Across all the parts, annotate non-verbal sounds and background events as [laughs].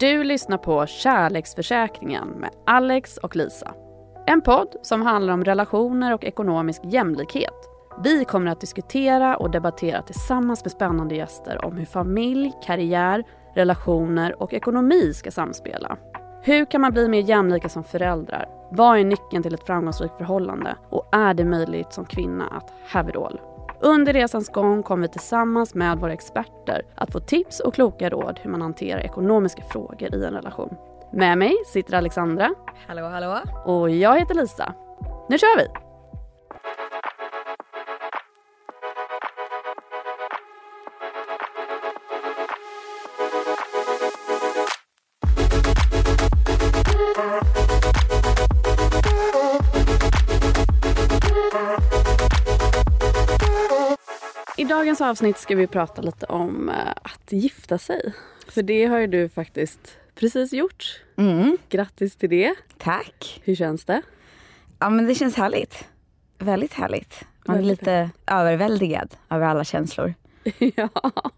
Du lyssnar på Kärleksförsäkringen med Alex och Lisa. En podd som handlar om relationer och ekonomisk jämlikhet. Vi kommer att diskutera och debattera tillsammans med spännande gäster om hur familj, karriär, relationer och ekonomi ska samspela. Hur kan man bli mer jämlika som föräldrar? Vad är nyckeln till ett framgångsrikt förhållande? Och är det möjligt som kvinna att have it all? Under resans gång kommer vi tillsammans med våra experter att få tips och kloka råd hur man hanterar ekonomiska frågor i en relation. Med mig sitter Alexandra. Hallå, hallå. Och jag heter Lisa. Nu kör vi! Dagens avsnitt ska vi prata lite om eh, att gifta sig. För det har ju du faktiskt precis gjort. Mm, Grattis till det. tack. Hur känns det? Ja men det känns härligt. Väldigt härligt. Man är lite överväldigad över alla känslor. [laughs] ja,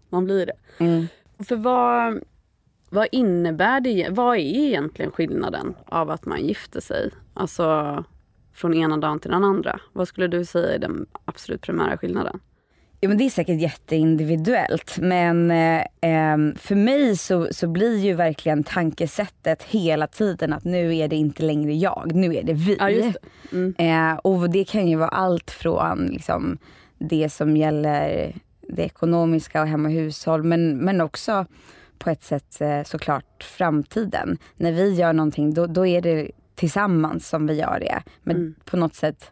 man blir det. Mm. För vad, vad innebär det? Vad är egentligen skillnaden av att man gifter sig? Alltså från ena dagen till den andra. Vad skulle du säga är den absolut primära skillnaden? Ja, men det är säkert jätteindividuellt men eh, em, för mig så, så blir ju verkligen tankesättet hela tiden att nu är det inte längre jag, nu är det vi. Ja, det. Mm. Eh, och det kan ju vara allt från liksom, det som gäller det ekonomiska och hem och hushåll men, men också på ett sätt eh, såklart framtiden. När vi gör någonting då, då är det tillsammans som vi gör det. Men Mm. på något sätt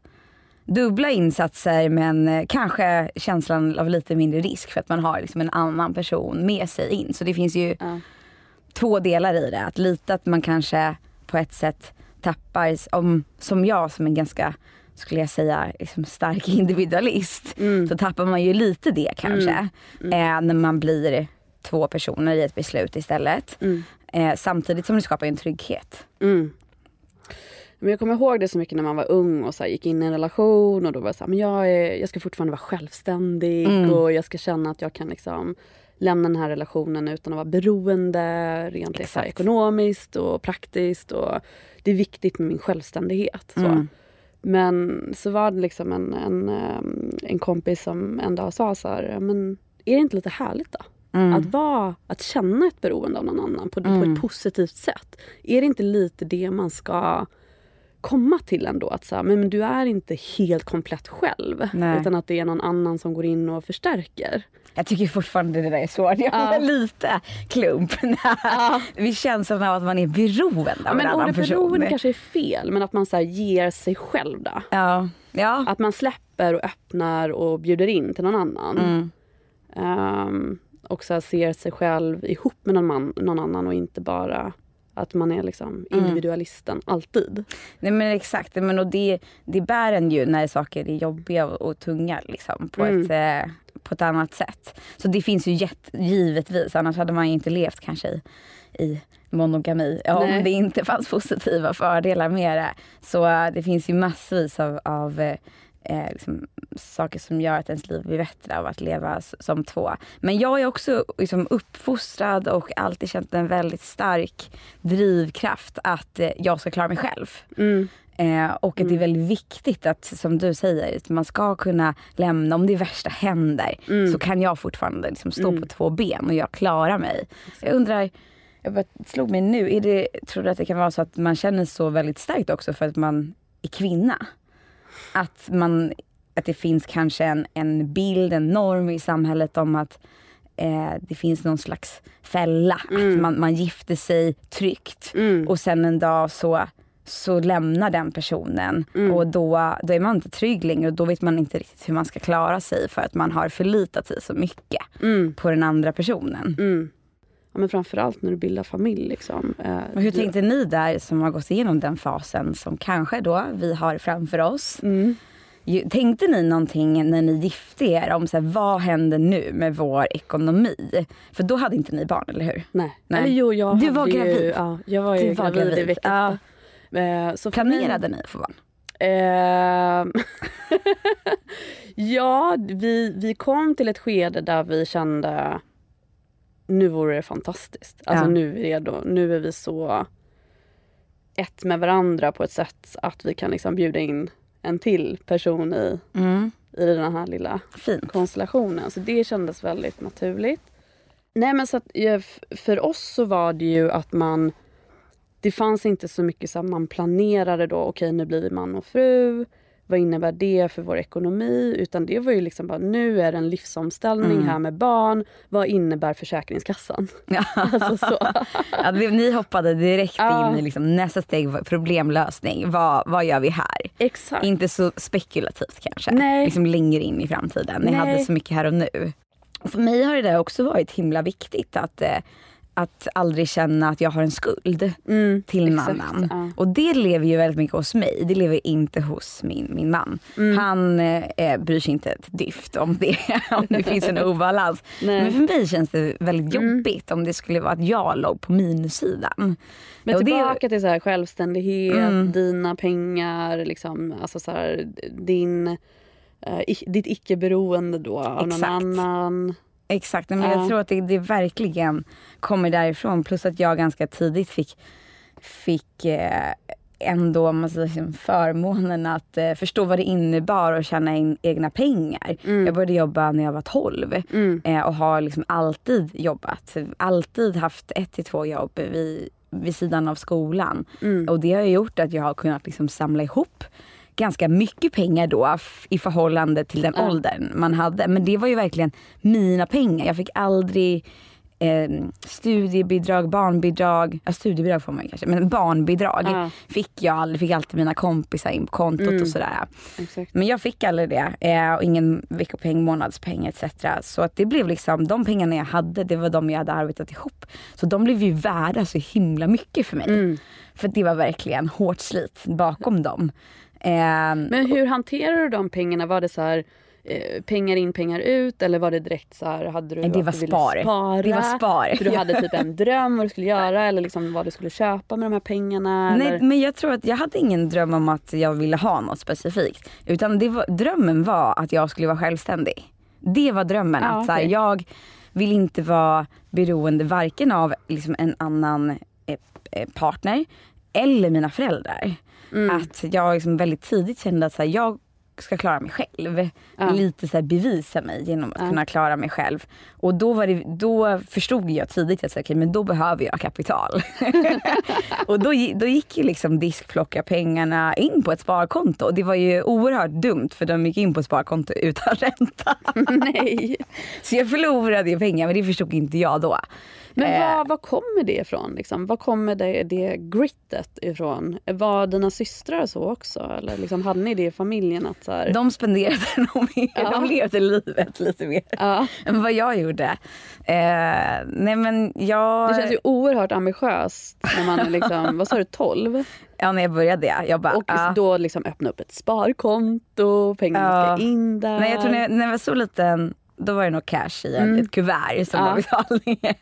dubbla insatser men eh, kanske känslan av lite mindre risk för att man har liksom en annan person med sig in. Så det finns ju Ja. två delar i det. Att lita att man kanske på ett sätt tappar, om, som jag som är ganska, skulle jag säga, liksom stark [laughs] individualist. Mm. Så tappar man ju lite det kanske. Eh, när man blir två personer i ett beslut istället. Mm. Eh, samtidigt som det skapar en trygghet. Mm. Men jag kommer ihåg det så mycket när man var ung och så här, gick in i en relation och då var jag så här, men jag, är, jag ska fortfarande vara självständig Mm. och jag ska känna att jag kan liksom lämna den här relationen utan att vara beroende rent så här, Exakt. ekonomiskt och praktiskt. Och det är viktigt med min självständighet. Mm. Men så var det liksom en, en, ehm, en kompis som en dag sa så här, men är det inte lite härligt då? Mm. Att, vara, att känna ett beroende av någon annan på, på Mm. ett positivt sätt. Är det inte lite det man ska komma till ändå? Att så här, men, men du är inte helt komplett själv. Nej. Utan att det är någon annan som går in och förstärker. Jag tycker fortfarande det där är svårt. Jag Ja. får lite klump. Vi känslan av att man är beroende av Ja, en men annan person. beroende kanske är fel, men att man så här, ger sig själv då. Ja. ja. Att man släpper och öppnar och bjuder in till någon annan. Mm. Ehm, och så ser sig själv ihop med någon, man, någon annan och inte bara att man är liksom Mm. individualisten alltid. Nej men exakt, men och det, det bär en ju när saker är jobbiga och, och tunga liksom, på, Mm. ett, eh, på ett annat sätt. Så det finns ju jätt, givetvis, annars hade man ju inte levt kanske i, i monogami om Nej. det inte fanns positiva fördelar med det. Så eh, det finns ju massvis av, av eh, liksom, saker som gör att ens liv blir bättre av att leva som två. Men jag är också liksom, uppfostrad och alltid känt en väldigt stark drivkraft att eh, jag ska klara mig själv. Mm. Eh, och att det är väldigt viktigt att, som du säger, att man ska kunna lämna, om det värsta händer, Mm. så kan jag fortfarande liksom stå Mm. på två ben och jag klarar mig. Jag undrar, jag bara slog mig nu, är det, tror du att det kan vara så att man känner så väldigt starkt också för att man är kvinna? Att, man, att det finns kanske en, en bild, en norm i samhället om att eh, det finns någon slags fälla. Att Mm. man, man gifter sig tryggt Mm. och sen en dag så så lämnar den personen Mm. och då, då är man inte trygg längre och då vet man inte riktigt hur man ska klara sig för att man har förlitat sig så mycket Mm. på den andra personen. Ja, men framförallt när du bildar familj. Liksom. Eh, Och hur tänkte ni där som har gått igenom den fasen som kanske då vi har framför oss? Mm. Tänkte ni någonting när ni gifte er om så här, vad händer nu med vår ekonomi? För då hade inte ni barn, eller hur? Nej. Nej. Eller jo, jag Du var ju, gravid. Ja, jag var ju Du var gravid, i gravid. veckan. Eh, så Planerade ni för barn? Ehm, [laughs] ja, vi, vi kom till ett skede där vi kände nu vore det fantastiskt. Alltså Ja. nu är vi redo. Nu är vi så ett med varandra på ett sätt att vi kan liksom bjuda in en till person i, Mm. i den här lilla Fint. konstellationen. Så det kändes väldigt naturligt. Nej men så att, för oss så var det ju att man Det fanns inte så mycket så man planerade då, okej nu blir vi man och fru. Vad innebär det för vår ekonomi? Utan det var ju liksom bara, nu är det en livsomställning Mm. här med barn. Vad innebär Försäkringskassan? Ja. [laughs] Alltså så. Ja, ni hoppade direkt Ja. in i liksom nästa steg, problemlösning. Vad, vad gör vi här? Exakt. Inte så spekulativt kanske. Nej. Liksom längre in i framtiden. Ni Nej. hade så mycket här och nu. Och för mig har det där också varit himla viktigt att, eh, att aldrig känna att jag har en skuld Mm, till en exakt, annan. ja. Och det lever ju väldigt mycket hos mig. Det lever inte hos min, min man. Mm. Han eh, bryr sig inte ett dyft om det, [laughs] om det finns en [laughs] obalans. Nej. Men för mig känns det väldigt Mm. jobbigt om det skulle vara att jag låg på minussidan. Men Och det- tillbaka till så här självständighet, Mm. dina pengar, liksom, alltså så här, din, eh, ditt icke-beroende då av Exakt. någon annan. Exakt, men Ja. jag tror att det, det verkligen kommer därifrån. Plus att jag ganska tidigt fick, fick eh, ändå liksom, förmånen att eh, förstå vad det innebar att tjäna in egna pengar. Jag började jobba när jag var 12 Mm. eh, och har liksom alltid jobbat. Alltid haft ett till två jobb vid, vid sidan av skolan. Mm. Och det har gjort att jag har kunnat liksom samla ihop ganska mycket pengar då i förhållande till den Ja. åldern man hade. Men det var ju verkligen mina pengar. Jag fick aldrig eh, studiebidrag, barnbidrag, ja, studiebidrag får man ju kanske, men barnbidrag Ja. fick jag aldrig. Fick alltid mina kompisar in på kontot Mm. och sådär. Exakt. Men jag fick aldrig det. Eh, och ingen veckopeng, månadspeng etc. Så att det blev liksom, de pengarna jag hade, det var de jag hade arbetat ihop. Så de blev ju värda så himla mycket för mig. Mm. För det var verkligen hårt slit bakom dem. Eh, Men hur hanterar du de pengarna? Var det så här eh, pengar in, pengar ut eller var det direkt så här, hade du det var du spar. spara? Det var spar. För du hade typ en [laughs] dröm vad du skulle göra eller liksom vad du skulle köpa med de här pengarna? Nej, eller? men jag tror att jag hade ingen dröm om att jag ville ha något specifikt. Utan det var, drömmen var att jag skulle vara självständig. Det var drömmen. Ja, att så här, okej. jag vill inte vara beroende varken av liksom, en annan eh, eh, partner eller mina föräldrar. Mm. Att jag liksom väldigt tidigt kände att så här, jag ska klara mig själv. Ja. Lite så här, bevisa mig genom att Ja. kunna klara mig själv. Och då, var det, då förstod jag tidigt att okay, men då behöver jag kapital. [laughs] och då, då gick ju liksom diskplocka pengarna in på ett sparkonto. Och det var ju oerhört dumt för de gick in på ett sparkonto [laughs] utan ränta. Nej. [laughs] Så jag förlorade ju pengar men det förstod inte jag då. Men Eh, var, var kommer det ifrån? Liksom? Var kommer det, det grittet ifrån? Var dina systrar så också? Eller liksom, hade ni det i familjen? Att här, De spenderade [laughs] nog mer, Ja. de levde livet lite mer ja, än vad jag gjorde. Eh, nej men jag... det känns ju oerhört ambitiöst när man är [laughs] liksom, vad sa du, 12? Ja när jag började ja. Jag bara, Och ja. då liksom öppna upp ett sparkonto, pengarna Ja. ska in där. Nej jag tror när jag, när jag var så liten då var det nog cash i en, Mm. ett kuvert som Ja. var betalningen.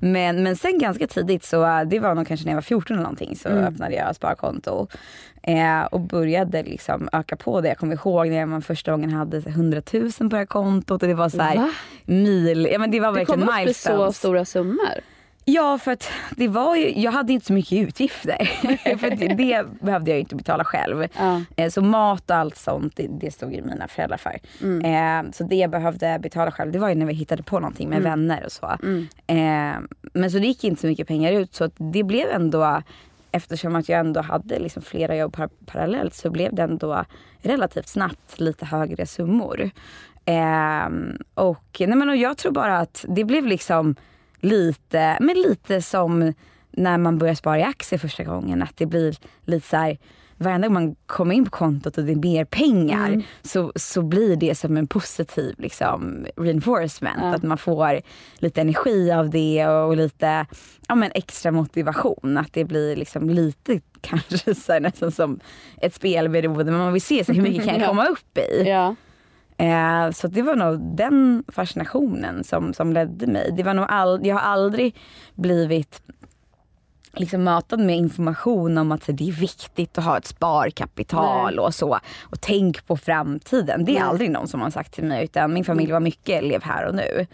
Men, men sen ganska tidigt, så det var nog kanske när jag var 14 eller någonting, så Mm. öppnade jag sparkonto. Eh, och började liksom öka på det. Jag kommer ihåg när man första gången hade 100 000 på det här kontot och det var så här Va? mil, ja men det var Det verkligen kom upp i så stora summor. Ja för att det var ju, jag hade inte så mycket utgifter. [laughs] för det, det behövde jag inte betala själv. Ja. Eh, Så mat och allt sånt, det, det stod ju mina föräldrar för. Mm. Eh, så det jag behövde betala själv, det var ju när vi hittade på någonting med Mm. vänner och så. Mm. Eh, men så det gick inte så mycket pengar ut så det blev ändå, eftersom att jag ändå hade liksom flera jobb par- parallellt så blev det ändå relativt snabbt lite högre summor. Eh, och, nej men, och jag tror bara att det blev liksom lite, men lite som när man börjar spara i aktier första gången att det blir lite så här varenda gång man kommer in på kontot och det är mer pengar Mm. så, så blir det som en positiv liksom, reinforcement. Ja. Att man får lite energi av det och lite ja, men extra motivation. Att det blir liksom lite [laughs] kanske så här, nästan som ett spelberoende. Men man vill se så hur mycket kan jag [laughs] Ja. komma upp i. Ja. Eh, så det var nog den fascinationen som, som ledde mig. Det var nog all, jag har aldrig blivit liksom matad med information om att det är viktigt att ha ett sparkapital Nej. och så. Och tänk på framtiden. Det är Nej. aldrig någon som har sagt till mig utan min familj var mycket lev här och nu.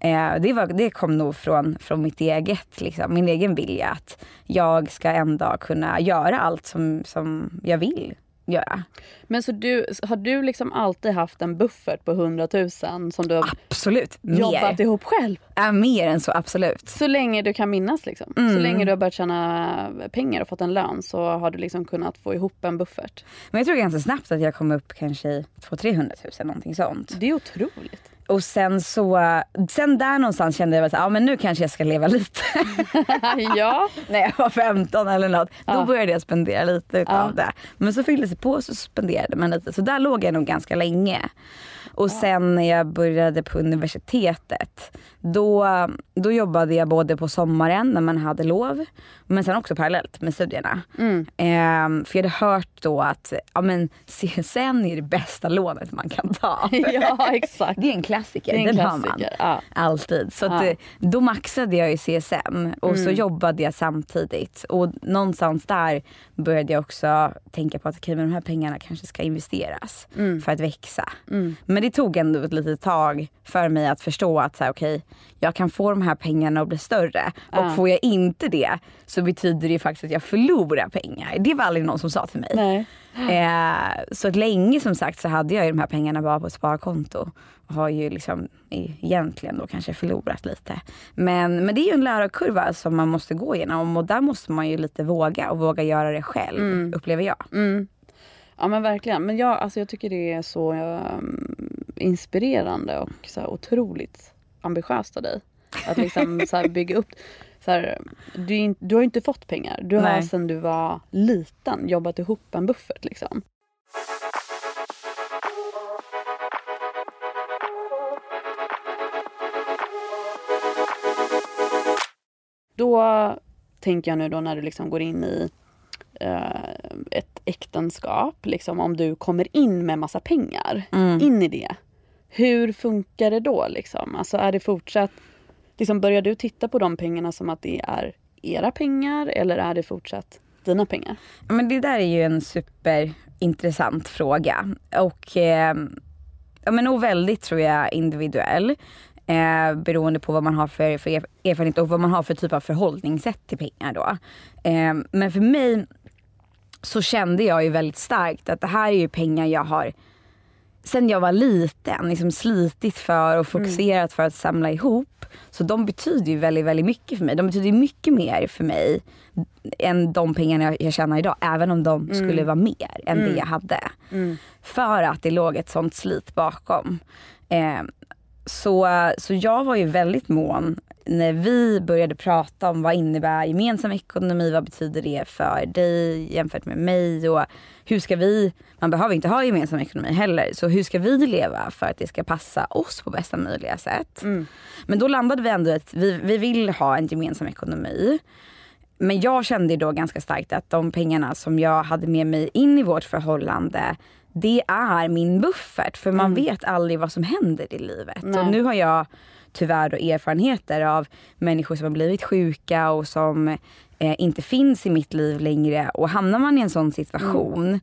Eh, det, var, det kom nog från, från mitt eget, liksom, min egen vilja att jag ska en dag kunna göra allt som, som jag vill göra. Men så du, har du liksom alltid haft en buffert på 100 000 som du har Absolut, mer. jobbat ihop själv? Ja, mer än så, absolut. Så länge du kan minnas liksom. Så Mm. länge du har börjat tjäna pengar och fått en lön så har du liksom kunnat få ihop en buffert. Men jag tror ganska snabbt att jag kom upp kanske i 200-300 000, någonting sånt. Det är otroligt. Och sen så, sen där någonstans kände jag att ja, men nu kanske jag ska leva lite. [laughs] ja. När jag var 15 eller något. Då Ja. började jag spendera lite utav det. Men så fyllde det på så spenderade man lite. Så där låg jag nog ganska länge. Och sen när jag började på universitetet, då, då jobbade jag både på sommaren när man hade lov, men sen också parallellt med studierna. Mm. Ehm, för jag hade hört då att ja, men CSN är det bästa lånet man kan ta. [laughs] ja, exakt. Det är en klassiker, Det är en den har man. Ja. Alltid. Så Ja. eh, då maxade jag i CSN och så Mm. jobbade jag samtidigt. Och någonstans där började jag också tänka på att okay, de här pengarna kanske ska investeras Mm. för att växa. Mm. Men det tog ändå ett litet tag för mig att förstå att så här, okay, jag kan få de här pengarna att bli större. Och Ja. får jag inte det så betyder det ju faktiskt att jag förlorar pengar. Det var aldrig någon som sa till mig. Nej. [laughs] Eh, så länge som sagt så hade jag ju de här pengarna bara på ett sparkonto. Och har ju liksom egentligen då kanske förlorat lite. Men, men det är ju en lärarkurva som man måste gå igenom och där måste man ju lite våga och våga göra det själv Mm. upplever jag. Mm. Ja men verkligen. Men jag, alltså, jag tycker det är så um, inspirerande och så otroligt ambitiöst av dig. Att liksom så bygga upp. Så här, du, in, du har inte fått pengar. Du har Nej. sedan du var liten jobbat ihop en buffert. Liksom. Då tänker jag nu då när du liksom går in i eh, ett äktenskap, liksom om du kommer in med massa pengar Mm. in i det. Hur funkar det då? Liksom? Alltså är det fortsatt, liksom börjar du titta på de pengarna som att det är era pengar eller är det fortsatt dina pengar? Men det där är ju en superintressant fråga. Och, eh, ja, men nog väldigt tror jag individuell. Eh, beroende på vad man har för, för erfarenhet och vad man har för typ av förhållningssätt till pengar då. Eh, men för mig så kände jag ju väldigt starkt att det här är ju pengar jag har sen jag var liten liksom slitit för och fokuserat för att samla ihop. Så de betyder ju väldigt, väldigt mycket för mig. De betyder mycket mer för mig än de pengarna jag, jag tjänar idag. Även om de skulle vara mer än det jag hade. För att det låg ett sånt slit bakom. Eh, så, så jag var ju väldigt mån när vi började prata om vad innebär gemensam ekonomi, vad betyder det för dig jämfört med mig och hur ska vi, man behöver inte ha gemensam ekonomi heller, så hur ska vi leva för att det ska passa oss på bästa möjliga sätt. Men då landade vi ändå att vi, vi vill ha en gemensam ekonomi. Men jag kände då ganska starkt att de pengarna som jag hade med mig in i vårt förhållande det är min buffert för man vet aldrig vad som händer i livet. Nej. Och nu har jag tyvärr då erfarenheter av människor som har blivit sjuka och som eh, inte finns i mitt liv längre. Och hamnar man i en sån situation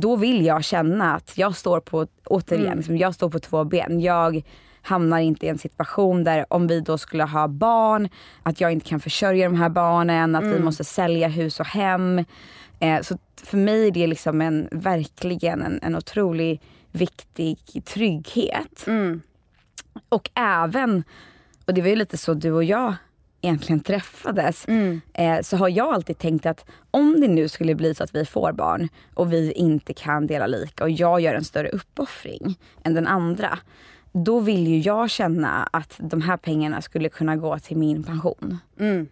då vill jag känna att jag står på, återigen, liksom, jag står på två ben. Jag hamnar inte i en situation där om vi då skulle ha barn, att jag inte kan försörja de här barnen, att vi måste sälja hus och hem. Eh, så för mig är det liksom en, verkligen en, en otrolig viktig trygghet. Mm. Och även, och det var ju lite så du och jag egentligen träffades, Mm. eh, så har jag alltid tänkt att om det nu skulle bli så att vi får barn och vi inte kan dela lika och jag gör en större uppoffring än den andra. Då vill ju jag känna att de här pengarna skulle kunna gå till min pension. Mm.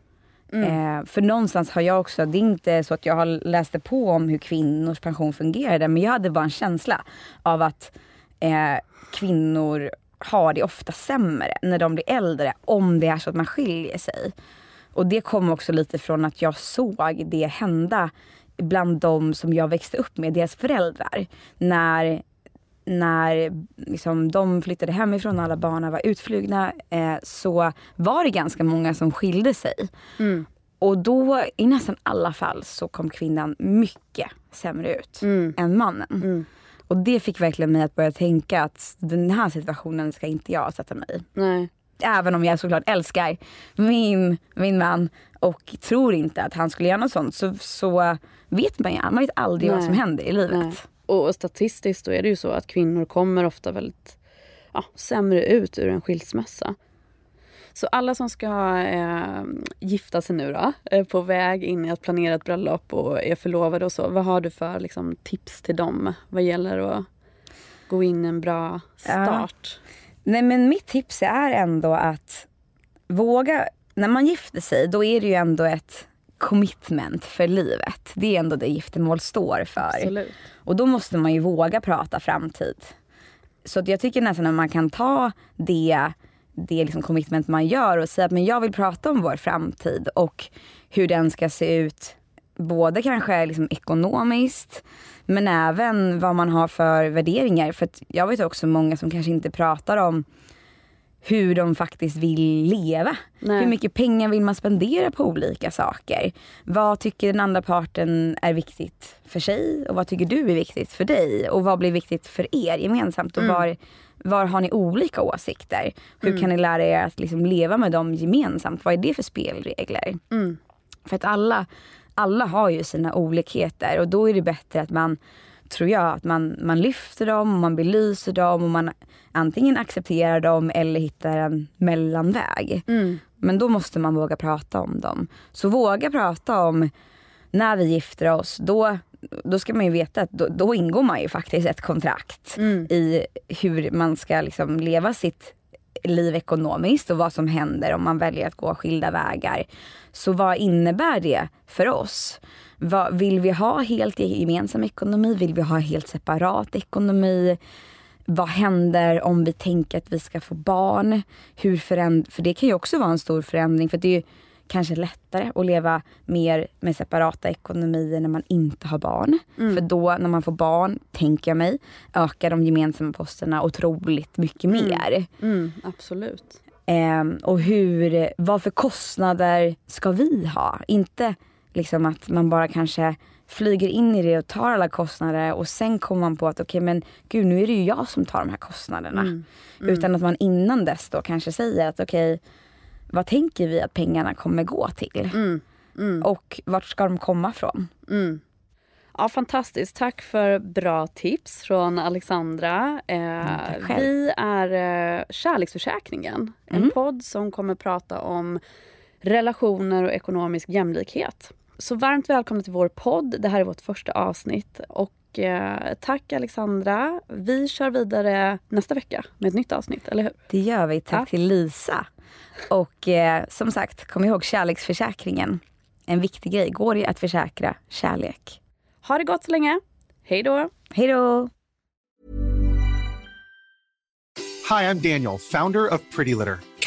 Mm. Eh, för någonstans har jag också, det är inte så att jag har läst på om hur kvinnors pension fungerade men jag hade bara en känsla av att eh, kvinnor har det ofta sämre när de blir äldre om det är så att man skiljer sig. Och det kom också lite från att jag såg det hända bland de som jag växte upp med, deras föräldrar. När, när liksom, de flyttade hemifrån och alla barnen var utflugna eh, så var det ganska många som skilde sig. Mm. Och då i nästan alla fall så kom kvinnan mycket sämre ut mm. än mannen. Mm. Och det fick verkligen mig att börja tänka att den här situationen ska inte jag sätta mig i. Nej. Även om jag såklart älskar min, min man och tror inte att han skulle göra något sånt så, så vet man ju, man vet aldrig Nej. vad som händer i livet. Nej. Och statistiskt då är det ju så att kvinnor kommer ofta väldigt ja, sämre ut ur en skilsmässa. Så alla som ska eh, gifta sig nu då, är på väg in i att planera ett bröllop och är förlovade och så. Vad har du för liksom, tips till dem vad gäller att gå in en bra start? Ja. Nej men mitt tips är ändå att våga, när man gifter sig då är det ju ändå ett commitment för livet. Det är ändå det giftermål står för. Absolut. Och då måste man ju våga prata framtid. Så jag tycker nästan att man kan ta det det liksom commitment man gör och säga att men jag vill prata om vår framtid och hur den ska se ut. Både kanske liksom ekonomiskt men även vad man har för värderingar. För jag vet också många som kanske inte pratar om hur de faktiskt vill leva. Nej. Hur mycket pengar vill man spendera på olika saker? Vad tycker den andra parten är viktigt för sig och vad tycker du är viktigt för dig? Och vad blir viktigt för er gemensamt? Och mm. var, var har ni olika åsikter? Hur mm. kan ni lära er att liksom leva med dem gemensamt? Vad är det för spelregler? Mm. För att alla, alla har ju sina olikheter och då är det bättre att man tror jag, att man, man lyfter dem och man belyser dem och man antingen accepterar dem eller hittar en mellanväg. Mm. Men då måste man våga prata om dem. Så våga prata om när vi gifter oss, då, då ska man ju veta att då, då ingår man ju faktiskt ett kontrakt mm. i hur man ska liksom leva sitt liv ekonomiskt och vad som händer om man väljer att gå skilda vägar. Så vad innebär det för oss? Vad, vill vi ha helt gemensam ekonomi? Vill vi ha helt separat ekonomi? Vad händer om vi tänker att vi ska få barn? Hur föränd för det kan ju också vara en stor förändring för det är ju kanske lättare att leva mer med separata ekonomier när man inte har barn. Mm. För då när man får barn, tänker jag mig, ökar de gemensamma posterna otroligt mycket mm. mer. Mm, absolut. Um, och hur, vad för kostnader ska vi ha? Inte liksom att man bara kanske flyger in i det och tar alla kostnader och sen kommer man på att okej okay, men gud nu är det ju jag som tar de här kostnaderna. Mm. Mm. Utan att man innan dess då kanske säger att okej okay, vad tänker vi att pengarna kommer gå till? Mm. mm. Och vart ska de komma från? Mm. Ja, fantastiskt. Tack för bra tips från Alexandra. Eh, vi är eh, Kärleksförsäkringen, en mm. podd som kommer prata om relationer och ekonomisk jämlikhet. Så varmt välkomna till vår podd. Det här är vårt första avsnitt. Och eh, tack Alexandra. Vi kör vidare nästa vecka med ett nytt avsnitt, eller hur? Det gör vi. Tack ja. till Lisa. Och eh, som sagt, kom ihåg kärleksförsäkringen. En viktig grej. Går det att försäkra kärlek? Ha det gott så länge. Hej då. Hej då. Hi, I'm Daniel, founder of Pretty Litter.